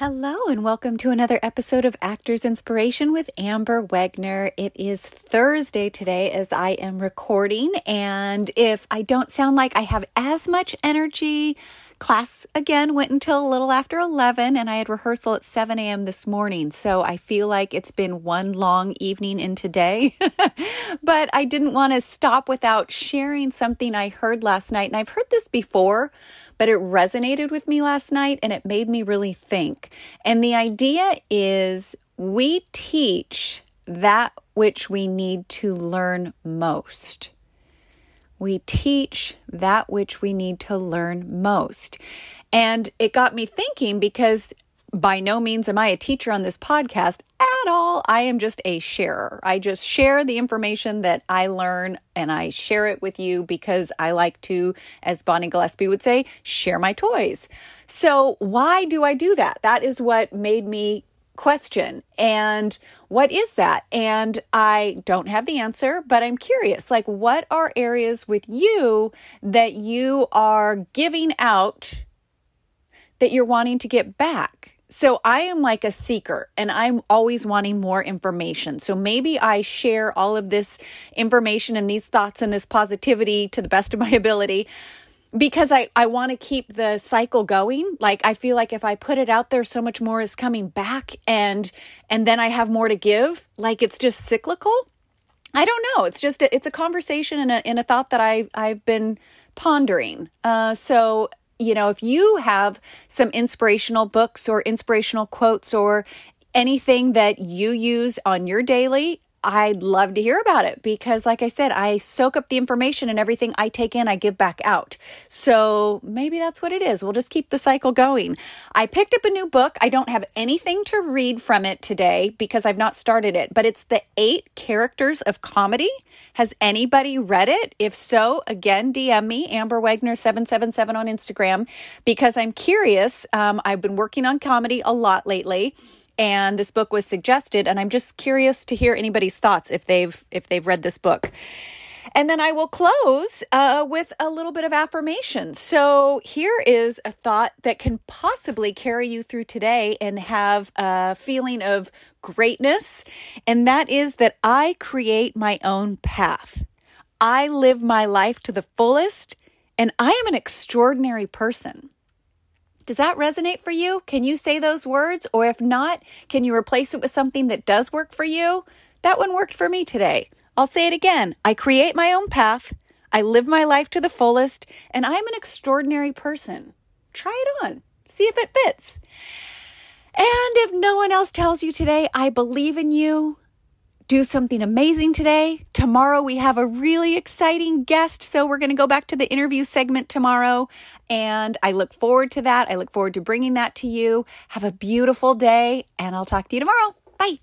Hello, and welcome to another episode of Actors Inspiration with Amber Wegner. It is Thursday today as I am recording, and if I don't sound like I have as much energy, class again went until a little after 11, and I had rehearsal at 7 a.m. this morning. So I feel like it's been one long evening in today, but I didn't want to stop without sharing something I heard last night, and I've heard this before but it resonated with me last night and it made me really think. And the idea is we teach that which we need to learn most. We teach that which we need to learn most. And it got me thinking because by no means am I a teacher on this podcast at all. I am just a sharer. I just share the information that I learn and I share it with you because I like to, as Bonnie Gillespie would say, share my toys. So, why do I do that? That is what made me question. And what is that? And I don't have the answer, but I'm curious. Like, what are areas with you that you are giving out that you're wanting to get back? So I am like a seeker and I'm always wanting more information. So maybe I share all of this information and these thoughts and this positivity to the best of my ability because I, I want to keep the cycle going. Like I feel like if I put it out there, so much more is coming back and and then I have more to give. Like it's just cyclical. I don't know. It's just a, it's a conversation and a, a thought that I I've been pondering. Uh, so you know, if you have some inspirational books or inspirational quotes or anything that you use on your daily, I'd love to hear about it because, like I said, I soak up the information and everything I take in, I give back out. So maybe that's what it is. We'll just keep the cycle going. I picked up a new book. I don't have anything to read from it today because I've not started it, but it's The Eight Characters of Comedy. Has anybody read it? If so, again, DM me, Amber Wagner777 on Instagram, because I'm curious. Um, I've been working on comedy a lot lately and this book was suggested and i'm just curious to hear anybody's thoughts if they've if they've read this book and then I will close uh, with a little bit of affirmation. So, here is a thought that can possibly carry you through today and have a feeling of greatness. And that is that I create my own path. I live my life to the fullest, and I am an extraordinary person. Does that resonate for you? Can you say those words? Or if not, can you replace it with something that does work for you? That one worked for me today. I'll say it again. I create my own path. I live my life to the fullest, and I'm an extraordinary person. Try it on. See if it fits. And if no one else tells you today, I believe in you, do something amazing today. Tomorrow we have a really exciting guest, so we're going to go back to the interview segment tomorrow. And I look forward to that. I look forward to bringing that to you. Have a beautiful day, and I'll talk to you tomorrow. Bye.